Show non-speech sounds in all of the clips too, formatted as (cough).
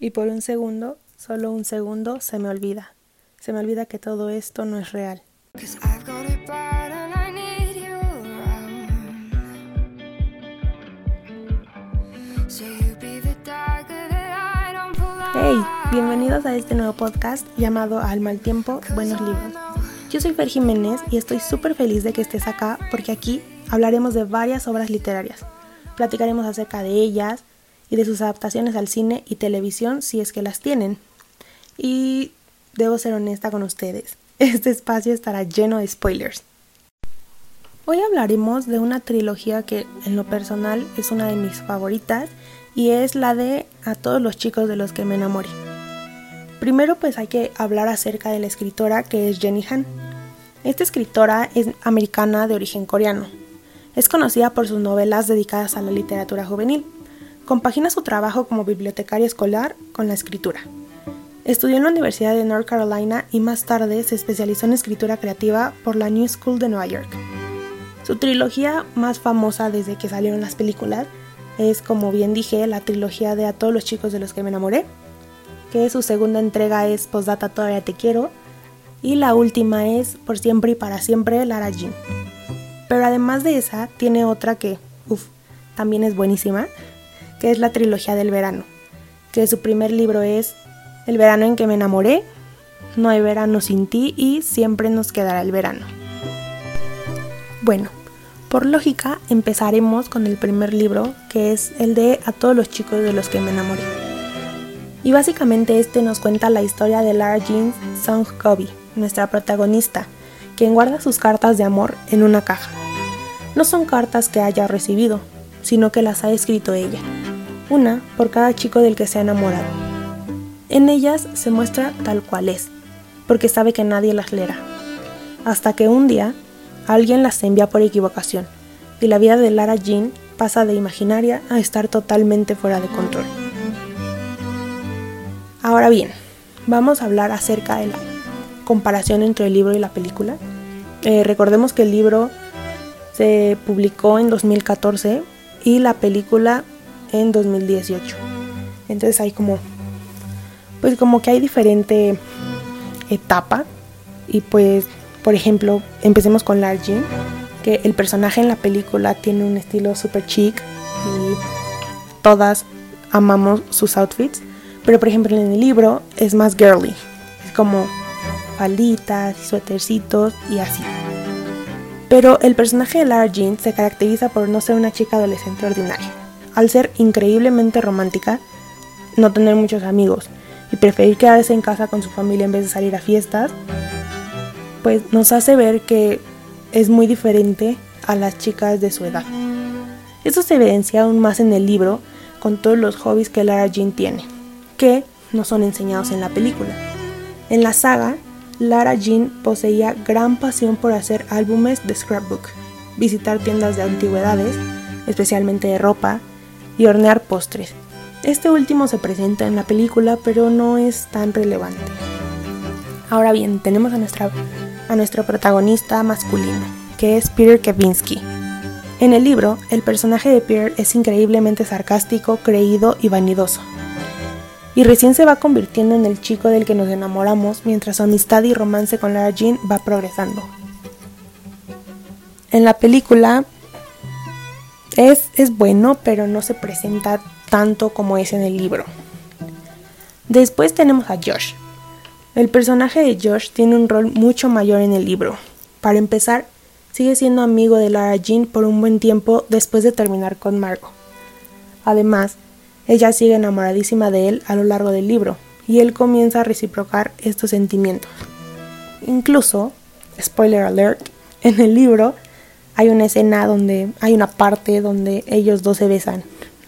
Y por un segundo, solo un segundo, se me olvida. Se me olvida que todo esto no es real. Hey, bienvenidos a este nuevo podcast llamado Al mal tiempo, buenos libros. Yo soy Fer Jiménez y estoy súper feliz de que estés acá porque aquí hablaremos de varias obras literarias. Platicaremos acerca de ellas, y de sus adaptaciones al cine y televisión si es que las tienen. Y debo ser honesta con ustedes, (laughs) este espacio estará lleno de spoilers. Hoy hablaremos de una trilogía que en lo personal es una de mis favoritas y es la de A todos los chicos de los que me enamoré. Primero pues hay que hablar acerca de la escritora que es Jenny Han. Esta escritora es americana de origen coreano. Es conocida por sus novelas dedicadas a la literatura juvenil Compagina su trabajo como bibliotecaria escolar con la escritura. Estudió en la Universidad de North Carolina y más tarde se especializó en escritura creativa por la New School de Nueva York. Su trilogía más famosa desde que salieron las películas es, como bien dije, la trilogía de A todos los chicos de los que me enamoré, que su segunda entrega es Postdata Todavía Te Quiero, y la última es Por siempre y para siempre Lara Jean. Pero además de esa, tiene otra que, uff, también es buenísima, que es la trilogía del verano, que su primer libro es El verano en que me enamoré, No hay verano sin ti y Siempre nos quedará el verano. Bueno, por lógica empezaremos con el primer libro, que es el de A todos los chicos de los que me enamoré. Y básicamente este nos cuenta la historia de Lara Jean Song Kobe, nuestra protagonista, quien guarda sus cartas de amor en una caja. No son cartas que haya recibido, sino que las ha escrito ella una por cada chico del que se ha enamorado. En ellas se muestra tal cual es, porque sabe que nadie las leerá. Hasta que un día alguien las envía por equivocación y la vida de Lara Jean pasa de imaginaria a estar totalmente fuera de control. Ahora bien, vamos a hablar acerca de la comparación entre el libro y la película. Eh, recordemos que el libro se publicó en 2014 y la película en 2018. Entonces hay como, pues como que hay diferente etapa y pues, por ejemplo, empecemos con Largy, que el personaje en la película tiene un estilo super chic y todas amamos sus outfits, pero por ejemplo en el libro es más girly, es como falditas y suétercitos y así. Pero el personaje de Lara Jean se caracteriza por no ser una chica adolescente ordinaria al ser increíblemente romántica, no tener muchos amigos y preferir quedarse en casa con su familia en vez de salir a fiestas, pues nos hace ver que es muy diferente a las chicas de su edad. Eso se evidencia aún más en el libro con todos los hobbies que Lara Jean tiene, que no son enseñados en la película. En la saga, Lara Jean poseía gran pasión por hacer álbumes de scrapbook, visitar tiendas de antigüedades, especialmente de ropa, y hornear postres. Este último se presenta en la película, pero no es tan relevante. Ahora bien, tenemos a, nuestra, a nuestro protagonista masculino, que es Peter Kavinsky. En el libro, el personaje de Peter es increíblemente sarcástico, creído y vanidoso. Y recién se va convirtiendo en el chico del que nos enamoramos mientras su amistad y romance con Lara Jean va progresando. En la película, es, bueno, pero no se presenta tanto como es en el libro. Después tenemos a Josh. El personaje de Josh tiene un rol mucho mayor en el libro. Para empezar, sigue siendo amigo de Lara Jean por un buen tiempo después de terminar con Margot. Además, ella sigue enamoradísima de él a lo largo del libro, y él comienza a reciprocar estos sentimientos. Incluso, spoiler alert, en el libro hay una escena donde hay una parte donde ellos dos se besan,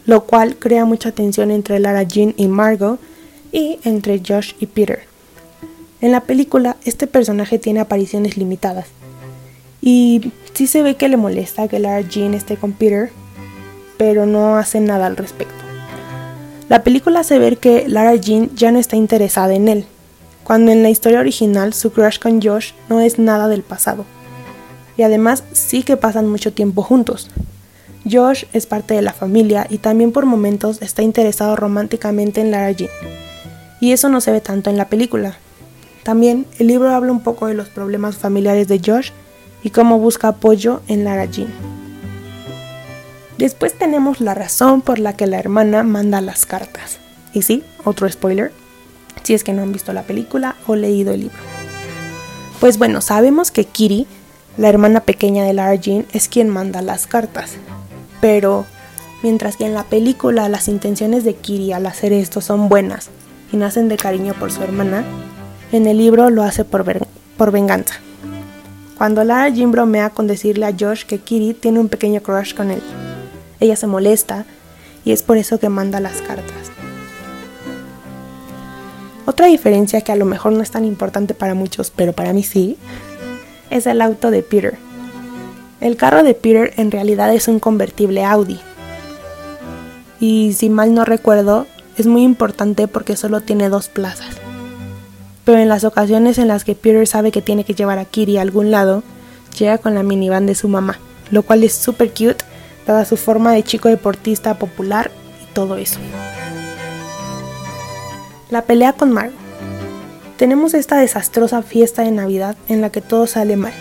lo cual crea mucha tensión entre Lara Jean y Margot y entre Josh y Peter. En la película este personaje tiene apariciones limitadas y sí se ve que le molesta que Lara Jean esté con Peter, pero no hace nada al respecto. La película hace ver que Lara Jean ya no está interesada en él, cuando en la historia original su crush con Josh no es nada del pasado y además sí que pasan mucho tiempo juntos. Josh es parte de la familia y también por momentos está interesado románticamente en Lara Jean, Y eso no se ve tanto en la película. También el libro habla un poco de los problemas familiares de Josh y cómo busca apoyo en Lara Jean. Después tenemos la razón por la que la hermana manda las cartas. Y sí, otro spoiler, si es que no han visto la película o leído el libro. Pues bueno, sabemos que Kiri, la hermana pequeña de Lara Jean, es quien manda las cartas. Pero mientras que en la película las intenciones de Kiri al hacer esto son buenas y nacen de cariño por su hermana, en el libro lo hace por, por venganza. Cuando Lara Jean bromea con decirle a Josh que Kiri tiene un pequeño crush con él, ella se molesta y es por eso que manda las cartas. Otra diferencia que a lo mejor no es tan importante para muchos, pero para mí sí, es el auto de Peter. El carro de Peter en realidad es un convertible Audi. Y si mal no recuerdo, es muy importante porque solo tiene dos plazas. Pero en las ocasiones en las que Peter sabe que tiene que llevar a Kiri a algún lado, llega con la minivan de su mamá, lo cual es super cute dada su forma de chico deportista popular y todo eso. La pelea con Margo. Tenemos esta desastrosa fiesta de Navidad en la que todo sale mal,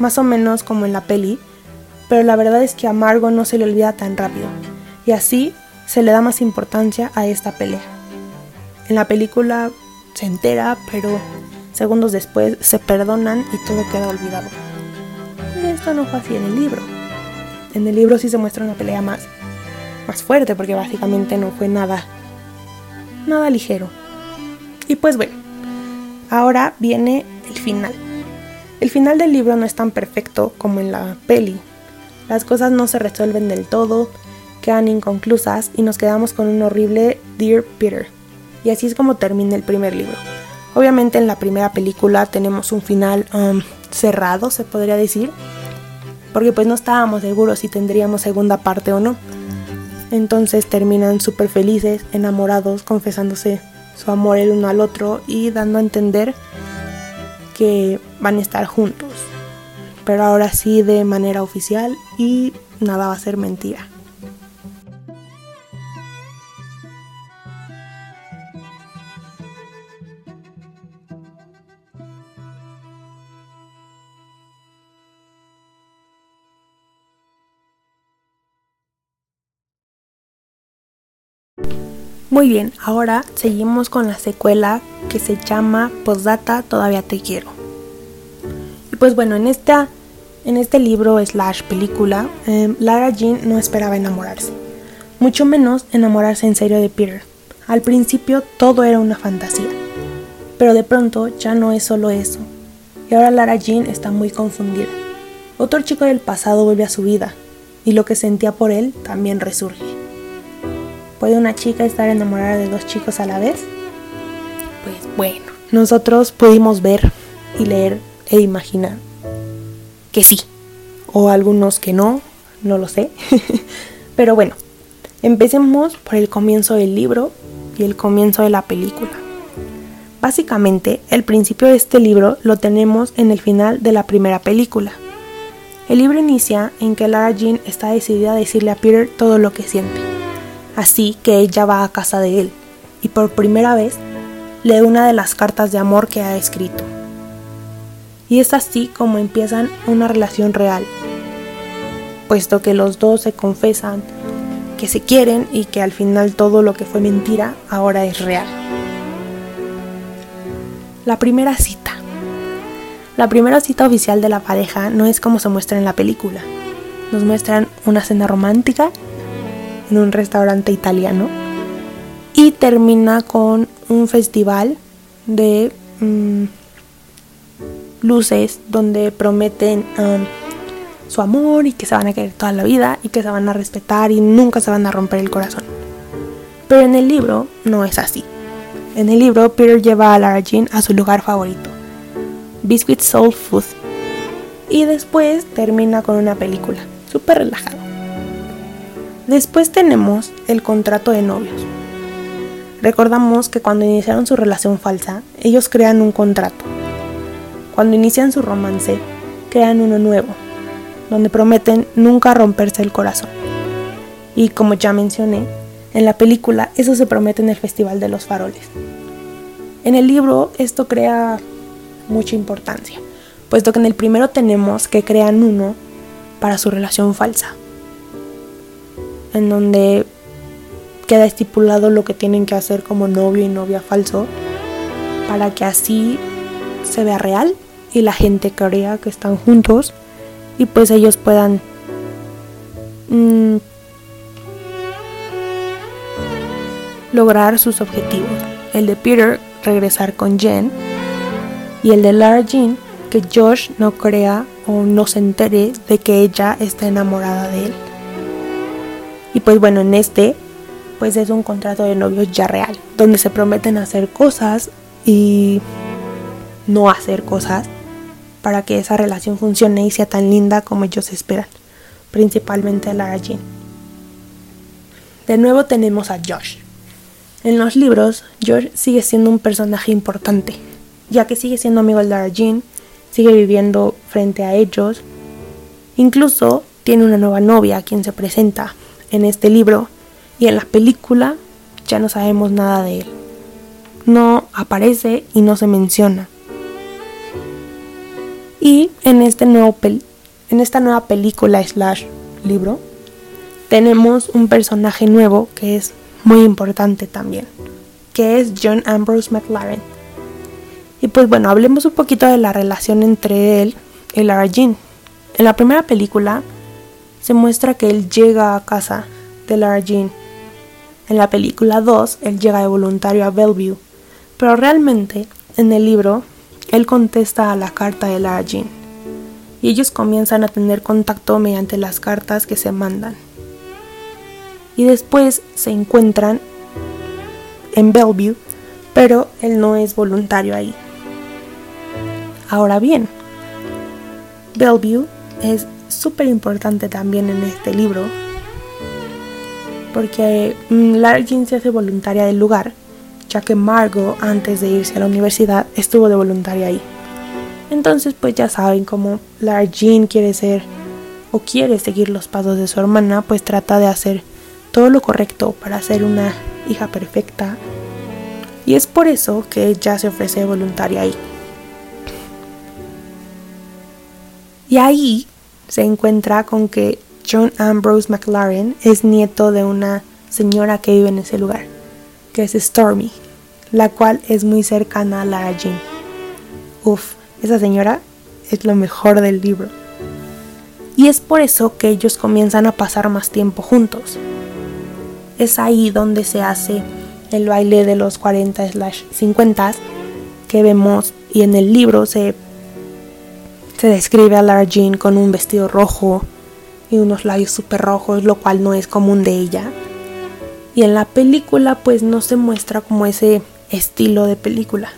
más o menos como en la peli, pero la verdad es que a Margo no se le olvida tan rápido, y así se le da más importancia a esta pelea. En la película se entera, pero segundos después se perdonan y todo queda olvidado. Y esto no fue así en el libro. En el libro sí se muestra una pelea más, más fuerte, porque básicamente no fue nada nada ligero. Y pues bueno, ahora viene el final. El final del libro no es tan perfecto como en la peli. Las cosas no se resuelven del todo, quedan inconclusas y nos quedamos con un horrible Dear Peter. Y así es como termina el primer libro. Obviamente en la primera película tenemos un final um, cerrado, se podría decir, porque pues no estábamos seguros si tendríamos segunda parte o no. Entonces terminan súper felices, enamorados, confesándose su amor el uno al otro y dando a entender que van a estar juntos. Pero ahora sí de manera oficial y nada va a ser mentira. Muy bien, ahora seguimos con la secuela que se llama Postdata Todavía Te Quiero. Y pues bueno, en, esta, en este libro slash película, em, Lara Jean no esperaba enamorarse. Mucho menos enamorarse en serio de Peter. Al principio todo era una fantasía. Pero de pronto ya no es solo eso. Y ahora Lara Jean está muy confundida. Otro chico del pasado vuelve a su vida. Y lo que sentía por él también resurge. ¿Puede una chica estar enamorada de dos chicos a la vez? Pues bueno, nosotros pudimos ver y leer e imaginar que sí, o algunos que no, no lo sé. (laughs) Pero bueno, empecemos por el comienzo del libro y el comienzo de la película. Básicamente, el principio de este libro lo tenemos en el final de la primera película. El libro inicia en que Lara Jean está decidida a decirle a Peter todo lo que siente Así que ella va a casa de él y por primera vez lee una de las cartas de amor que ha escrito. Y es así como empiezan una relación real, puesto que los dos se confesan que se quieren y que al final todo lo que fue mentira ahora es real. La primera cita. La primera cita oficial de la pareja no es como se muestra en la película. Nos muestran una cena romántica en un restaurante italiano y termina con un festival de mm, luces donde prometen um, su amor y que se van a querer toda la vida y que se van a respetar y nunca se van a romper el corazón. Pero en el libro no es así. En el libro Peter lleva a Lara Jean a su lugar favorito, Biscuit Soul Food, y después termina con una película, súper relajado. Después tenemos el contrato de novios. Recordamos que cuando iniciaron su relación falsa, ellos crean un contrato. Cuando inician su romance, crean uno nuevo, donde prometen nunca romperse el corazón. Y como ya mencioné, en la película eso se promete en el Festival de los Faroles. En el libro esto crea mucha importancia, puesto que en el primero tenemos que crean uno para su relación falsa, en donde queda estipulado lo que tienen que hacer como novio y novia falso, para que así se vea real y la gente crea que están juntos y pues ellos puedan mm, lograr sus objetivos. El de Peter, regresar con Jen. Y el de Lara Jean, que Josh no crea o no se entere de que ella está enamorada de él. Y pues bueno, en este, pues es un contrato de novios ya real, donde se prometen hacer cosas y no hacer cosas para que esa relación funcione y sea tan linda como ellos esperan, principalmente a Lara Jean. De nuevo tenemos a Josh. En los libros, Josh sigue siendo un personaje importante, ya que sigue siendo amigo de Lara Jean, sigue viviendo frente a ellos, incluso tiene una nueva novia a quien se presenta en este libro y en la película ya no sabemos nada de él. No aparece y no se menciona. Y en, este nuevo en esta nueva película slash libro tenemos un personaje nuevo que es muy importante también, que es John Ambrose McLaren. Y pues bueno, hablemos un poquito de la relación entre él y Lara Jean. En la primera película se muestra que él llega a casa de Lara Jean. En la película 2, él llega de voluntario a Bellevue. Pero realmente, en el libro, él contesta a la carta de Lara Jean y ellos comienzan a tener contacto mediante las cartas que se mandan. Y después se encuentran en Bellevue, pero él no es voluntario ahí. Ahora bien, Bellevue es súper importante también en este libro porque mm, Lara Jean se hace voluntaria del lugar ya que Margot antes de irse a la universidad estuvo de voluntaria ahí. Entonces pues ya saben cómo Lara Jean quiere ser o quiere seguir los pasos de su hermana, pues trata de hacer todo lo correcto para ser una hija perfecta. Y es por eso que ella se ofrece voluntaria ahí. Y ahí se encuentra con que John Ambrose McLaren es nieto de una señora que vive en ese lugar que es Stormy, la cual es muy cercana a Lara Jean. Uf, esa señora es lo mejor del libro. Y es por eso que ellos comienzan a pasar más tiempo juntos. Es ahí donde se hace el baile de los 40 slash 50 que vemos y en el libro se, se describe a Lara Jean con un vestido rojo y unos labios súper rojos, lo cual no es común de ella. Y en la película pues no se muestra como ese estilo de película.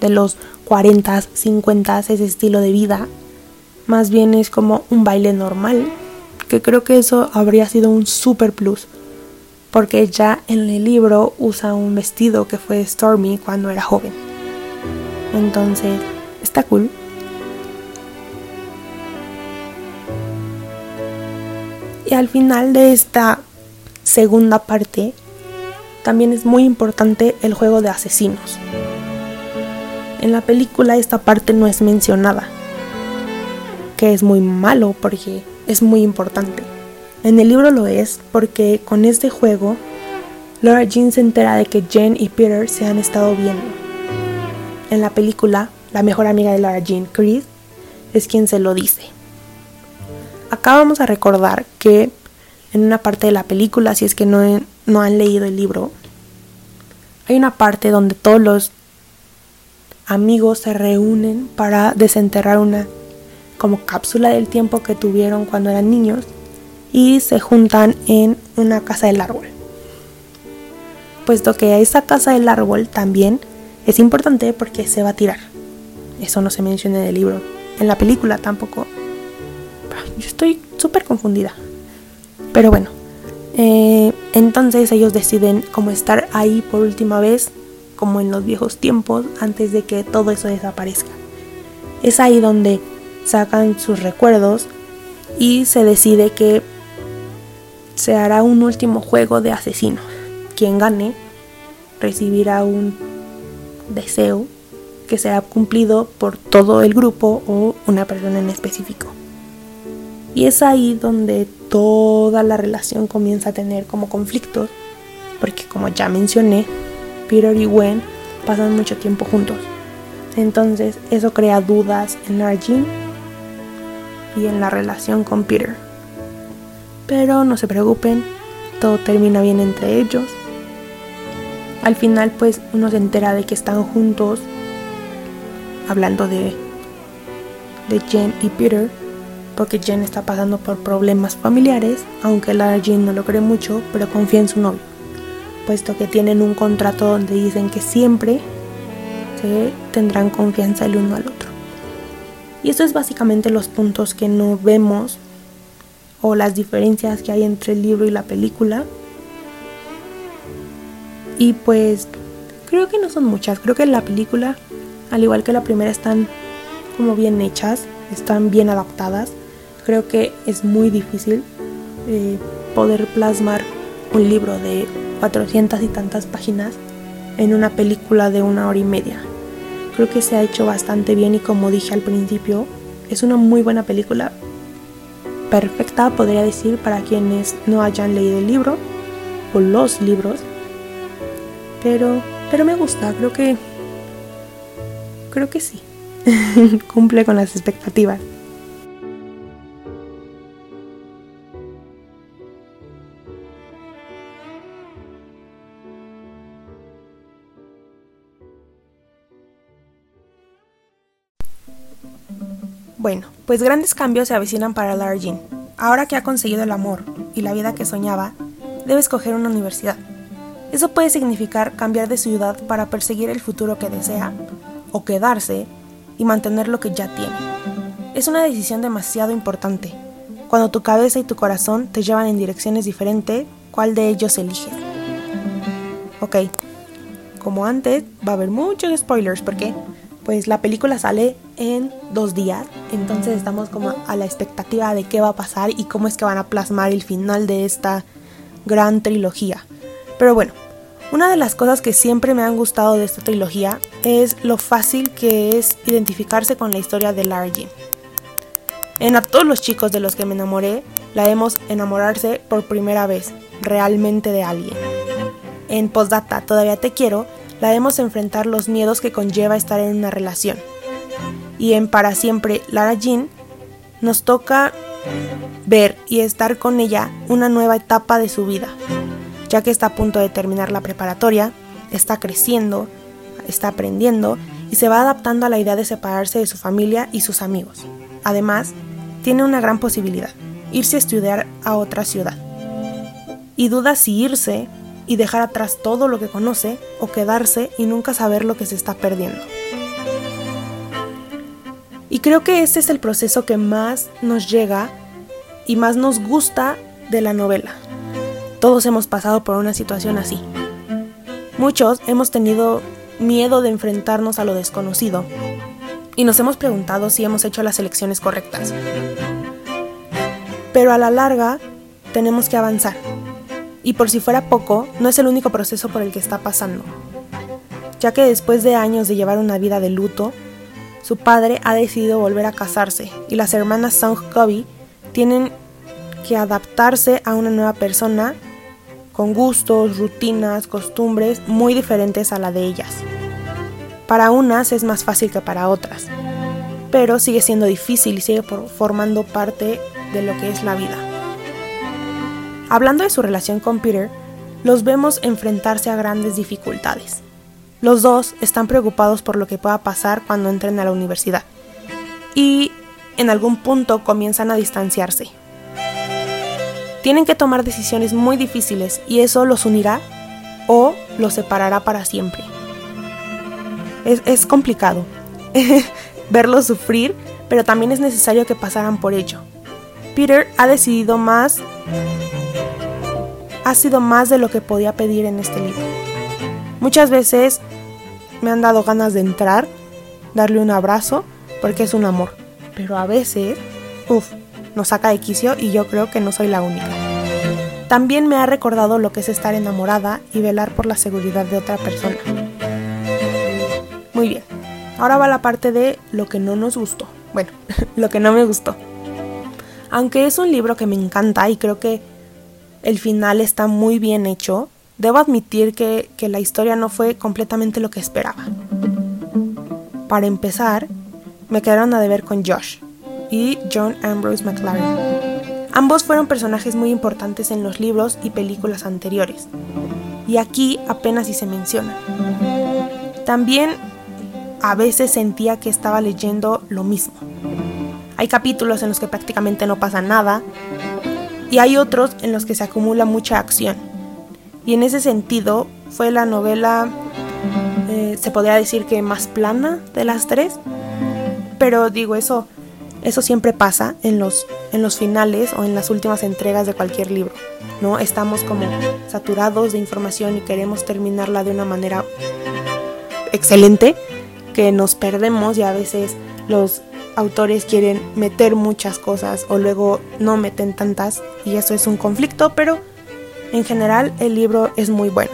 De los 40, 50, ese estilo de vida. Más bien es como un baile normal. Que creo que eso habría sido un super plus. Porque ya en el libro usa un vestido que fue Stormy cuando era joven. Entonces, está cool. Y al final de esta segunda parte, también es muy importante el juego de asesinos. En la película esta parte no es mencionada, que es muy malo porque es muy importante. En el libro lo es porque con este juego, Laura Jean se entera de que Jen y Peter se han estado viendo. En la película, la mejor amiga de Laura Jean, Chris, es quien se lo dice. Acá vamos a recordar que en una parte de la película, si es que no, no han leído el libro, hay una parte donde todos los amigos se reúnen para desenterrar una como cápsula del tiempo que tuvieron cuando eran niños y se juntan en una casa del árbol. Puesto que esa casa del árbol también es importante porque se va a tirar. Eso no se menciona en el libro. En la película tampoco yo estoy súper confundida. Pero bueno, eh, entonces ellos deciden como estar ahí por última vez, como en los viejos tiempos, antes de que todo eso desaparezca. Es ahí donde sacan sus recuerdos y se decide que se hará un último juego de asesinos. Quien gane recibirá un deseo que será cumplido por todo el grupo o una persona en específico. Y es ahí donde toda la relación comienza a tener como conflictos, porque como ya mencioné, Peter y Gwen pasan mucho tiempo juntos. Entonces eso crea dudas en Arjun y en la relación con Peter. Pero no se preocupen, todo termina bien entre ellos. Al final pues uno se entera de que están juntos hablando de, de Jen y Peter porque Jen está pasando por problemas familiares, aunque Lara Jean no lo cree mucho, pero confía en su novio, puesto que tienen un contrato donde dicen que siempre se tendrán confianza el uno al otro. Y eso es básicamente los puntos que no vemos o las diferencias que hay entre el libro y la película. Y pues creo que no son muchas, creo que la película, al igual que la primera, están como bien hechas, están bien adaptadas. Creo que es muy difícil eh, poder plasmar un libro de 400 y tantas páginas en una película de una hora y media. Creo que se ha hecho bastante bien y como dije al principio, es una muy buena película. Perfecta, podría decir, para quienes no hayan leído el libro o los libros. Pero, pero me gusta, creo que... Creo que sí. (laughs) Cumple con las expectativas. Bueno, pues grandes cambios se avecinan para Lara Jean. Ahora que ha conseguido el amor y la vida que soñaba, debe escoger una universidad. Eso puede significar cambiar de ciudad para perseguir el futuro que desea, o quedarse y mantener lo que ya tiene. Es una decisión demasiado importante. Cuando tu cabeza y tu corazón te llevan en direcciones diferentes, ¿cuál de ellos eliges? Ok, como antes, va a haber muchos spoilers porque pues la película sale en dos días, entonces estamos como a la expectativa de qué va a pasar y cómo es que van a plasmar el final de esta gran trilogía. Pero bueno, una de las cosas que siempre me han gustado de esta trilogía es lo fácil que es identificarse con la historia de Lara Jean. En a todos los chicos de los que me enamoré, la vemos enamorarse por primera vez, realmente de alguien. En Postdata, Todavía Te Quiero, la vemos enfrentar los miedos que conlleva estar en una relación. Y en Para Siempre, Lara Jean, nos toca ver y estar con ella una nueva etapa de su vida, ya que está a punto de terminar la preparatoria, está creciendo, está aprendiendo y se va adaptando a la idea de separarse de su familia y sus amigos. Además, tiene una gran posibilidad, irse a estudiar a otra ciudad. Y duda si irse y dejar atrás todo lo que conoce o quedarse y nunca saber lo que se está perdiendo. Y creo que este es el proceso que más nos llega y más nos gusta de la novela. Todos hemos pasado por una situación así. Muchos hemos tenido miedo de enfrentarnos a lo desconocido y nos hemos preguntado si hemos hecho las elecciones correctas. Pero a la larga tenemos que avanzar y por si fuera poco, no es el único proceso por el que está pasando, ya que después de años de llevar una vida de luto, su padre ha decidido volver a casarse y las hermanas Song Kobe tienen que adaptarse a una nueva persona con gustos, rutinas, costumbres muy diferentes a la de ellas. Para unas es más fácil que para otras, pero sigue siendo difícil y sigue formando parte de lo que es la vida. Hablando de su relación con Peter, los vemos enfrentarse a grandes dificultades. Los dos están preocupados por lo que pueda pasar cuando entren a la universidad y en algún punto comienzan a distanciarse. Tienen que tomar decisiones muy difíciles y eso los unirá o los separará para siempre. Es, complicado (laughs) verlos sufrir, pero también es necesario que pasaran por ello. Peter ha decidido más ha sido más de lo que podía pedir en este libro. Muchas veces me han dado ganas de entrar, darle un abrazo, porque es un amor. Pero a veces, uff, nos saca de quicio y yo creo que no soy la única. también me ha recordado lo que es estar enamorada y velar por la seguridad de otra persona. Muy bien, ahora va la parte de lo que no nos gustó. Bueno, (laughs) lo que no me gustó. Aunque es un libro que me encanta y creo que el final está muy bien hecho, debo admitir que, que la historia no fue completamente lo que esperaba. Para empezar, me quedaron a deber con Josh y John Ambrose McLaren. Ambos fueron personajes muy importantes en los libros y películas anteriores, y aquí apenas si se menciona. También a veces sentía que estaba leyendo lo mismo. Hay capítulos en los que prácticamente no pasa nada, y hay otros en los que se acumula mucha acción. Y en ese sentido fue la novela, eh, se podría decir que más plana de las tres, pero digo, eso eso siempre pasa en los, en los finales o en las últimas entregas de cualquier libro, ¿no? Estamos como saturados de información y queremos terminarla de una manera excelente que nos perdemos y a veces los autores quieren meter muchas cosas o luego no meten tantas y eso es un conflicto, pero en general el libro es muy bueno.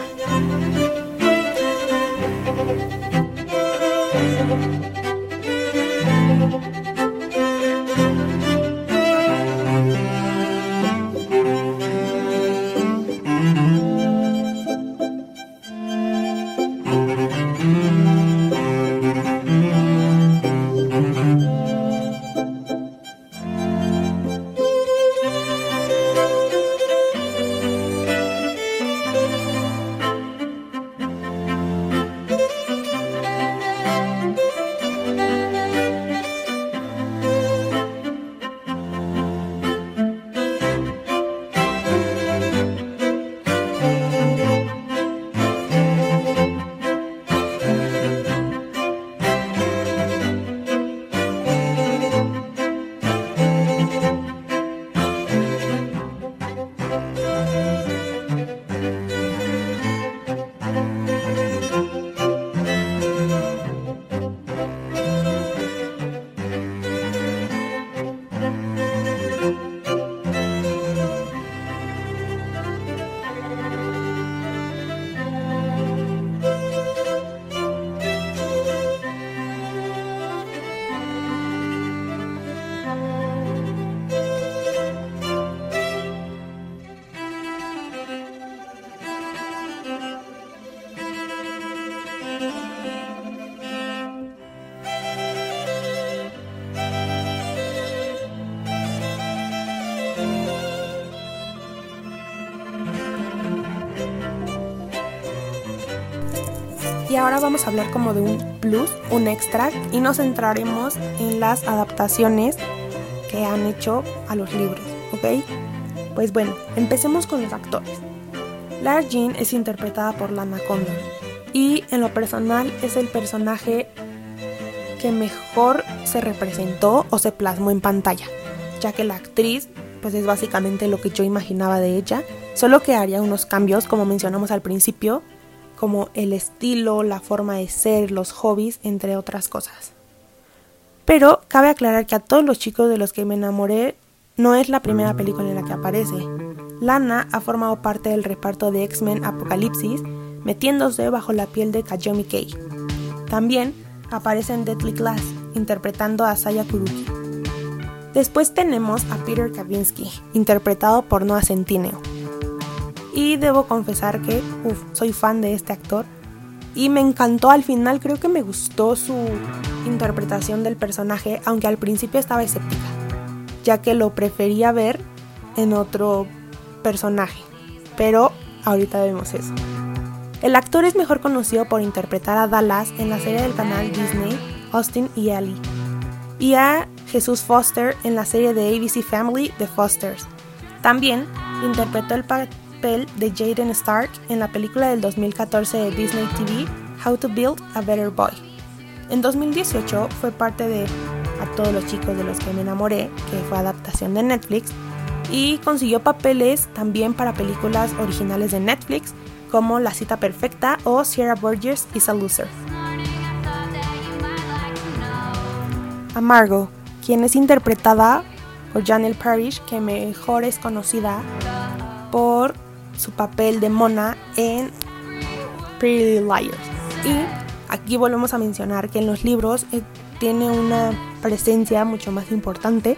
Ahora vamos a hablar como de un plus, un extra, y nos centraremos en las adaptaciones que han hecho a los libros, ¿ok? Pues bueno, empecemos con los actores. Lara Jean es interpretada por Lana Condon y en lo personal es el personaje que mejor se representó o se plasmó en pantalla, ya que la actriz pues es básicamente lo que yo imaginaba de ella, solo que haría unos cambios como mencionamos al principio como el estilo, la forma de ser, los hobbies, entre otras cosas. Pero cabe aclarar que a todos los chicos de los que me enamoré no es la primera película en la que aparece. Lana ha formado parte del reparto de X-Men Apocalipsis, metiéndose bajo la piel de Kajomi Kei. También aparece en Deadly Class, interpretando a Saya Kuruki. Después tenemos a Peter Kavinsky, interpretado por Noah Centineo. Y debo confesar que soy fan de este actor. Y me encantó al final, creo que me gustó su interpretación del personaje, aunque al principio estaba escéptica, ya que lo prefería ver en otro personaje. Pero ahorita vemos eso. El actor es mejor conocido por interpretar a Dallas en la serie del canal Disney, Austin y Ellie, y a Jesús Foster en la serie de ABC Family, The Fosters. También interpretó el papel de Jaden Stark en la película del 2014 de Disney TV, How to Build a Better Boy. En 2018 fue parte de A todos los chicos de los que me enamoré, que fue adaptación de Netflix, y consiguió papeles también para películas originales de Netflix como La cita perfecta o Sierra Burgess is a Loser. A Margot, quien es interpretada por Janelle Parrish, que mejor es conocida por su papel de Mona en Pretty Liars. Y aquí volvemos a mencionar que en los libros eh, tiene una presencia mucho más importante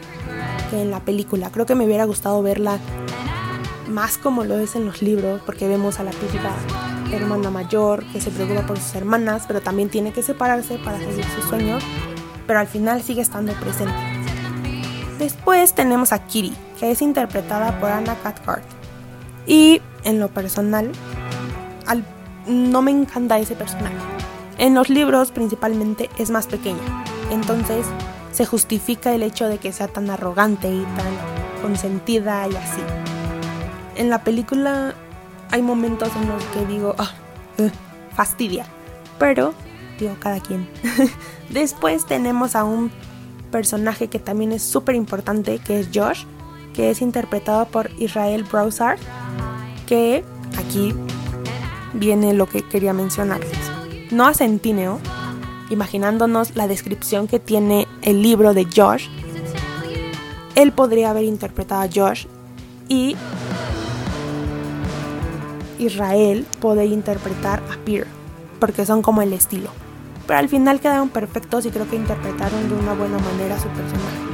que en la película. Creo que me hubiera gustado verla más como lo es en los libros, porque vemos a la típica hermana mayor que se preocupa por sus hermanas, pero también tiene que separarse para seguir sus sueños, pero al final sigue estando presente. Después tenemos a Kitty, que es interpretada por Anna Cathcart. Y en lo personal, no me encanta ese personaje. En los libros principalmente es más pequeña, entonces se justifica el hecho de que sea tan arrogante y tan consentida y así. En la película hay momentos en los que digo, eh, fastidia, pero digo cada quien. (laughs) Después tenemos a un personaje que también es súper importante, que es Josh, que es interpretado por Israel Broussard, que aquí viene lo que quería mencionarles. No a Centineo, imaginándonos la descripción que tiene el libro de Josh, él podría haber interpretado a Josh y Israel podría interpretar a Peter, porque son como el estilo. Pero al final quedaron perfectos y creo que interpretaron de una buena manera su personaje.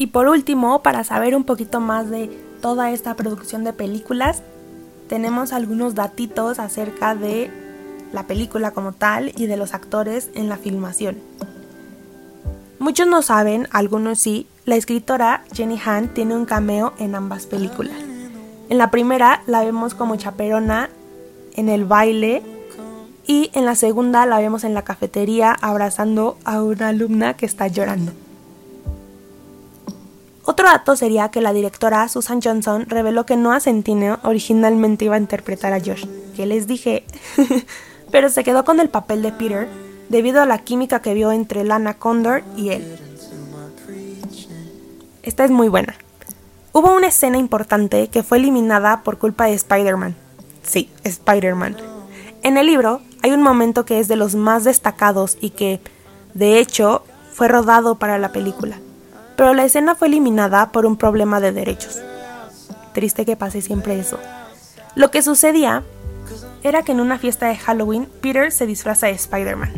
Y por último, para saber un poquito más de toda esta producción de películas, tenemos algunos datitos acerca de la película como tal y de los actores en la filmación. Muchos no saben, algunos sí, la escritora Jenny Han tiene un cameo en ambas películas. En la primera la vemos como chaperona en el baile y en la segunda la vemos en la cafetería abrazando a una alumna que está llorando. Otro dato sería que la directora Susan Johnson reveló que Noah Centineo originalmente iba a interpretar a Josh, que les dije, (laughs) pero se quedó con el papel de Peter debido a la química que vio entre Lana Condor y él. Esta es muy buena. Hubo una escena importante que fue eliminada por culpa de Spider-Man. Sí, Spider-Man. En el libro hay un momento que es de los más destacados y que, de hecho, fue rodado para la película pero la escena fue eliminada por un problema de derechos. Triste que pase siempre eso. Lo que sucedía era que en una fiesta de Halloween Peter se disfraza de Spider-Man,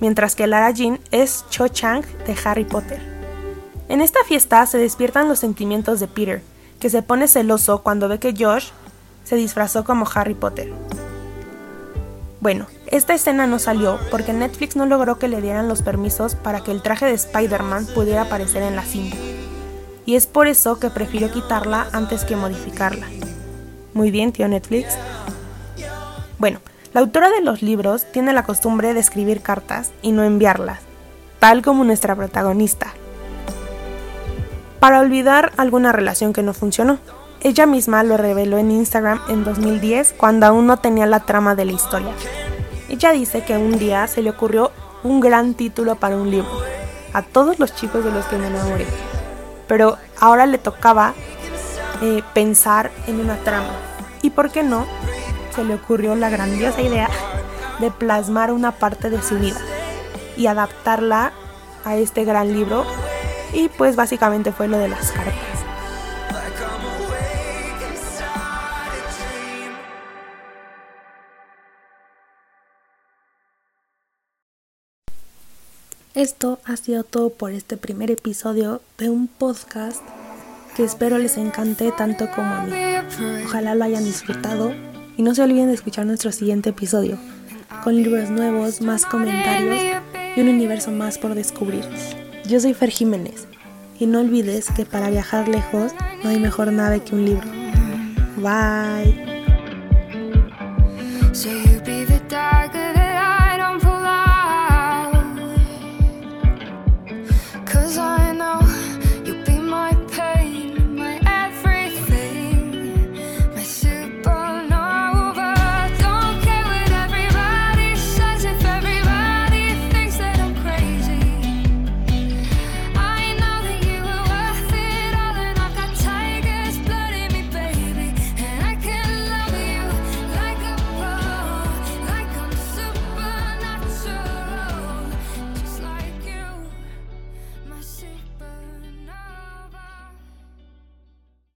mientras que Lara Jean es Cho Chang de Harry Potter. En esta fiesta se despiertan los sentimientos de Peter, que se pone celoso cuando ve que Josh se disfrazó como Harry Potter. Bueno, esta escena no salió porque Netflix no logró que le dieran los permisos para que el traje de Spider-Man pudiera aparecer en la cinta. Y es por eso que prefirió quitarla antes que modificarla. Muy bien, tío Netflix. Bueno, la autora de los libros tiene la costumbre de escribir cartas y no enviarlas, tal como nuestra protagonista. Para olvidar alguna relación que no funcionó. Ella misma lo reveló en Instagram en 2010 cuando aún no tenía la trama de la historia. Ella dice que un día se le ocurrió un gran título para un libro, a todos los chicos de los que me enamoré. Pero ahora le tocaba eh, pensar en una trama. ¿Y por qué no? Se le ocurrió la grandiosa idea de plasmar una parte de su vida y adaptarla a este gran libro. Y pues básicamente fue lo de las cartas. Esto ha sido todo por este primer episodio de un podcast que espero les encante tanto como a mí. Ojalá lo hayan disfrutado y no se olviden de escuchar nuestro siguiente episodio, con libros nuevos, más comentarios y un universo más por descubrir. Yo soy Fer Jiménez y no olvides que para viajar lejos no hay mejor nave que un libro. Bye.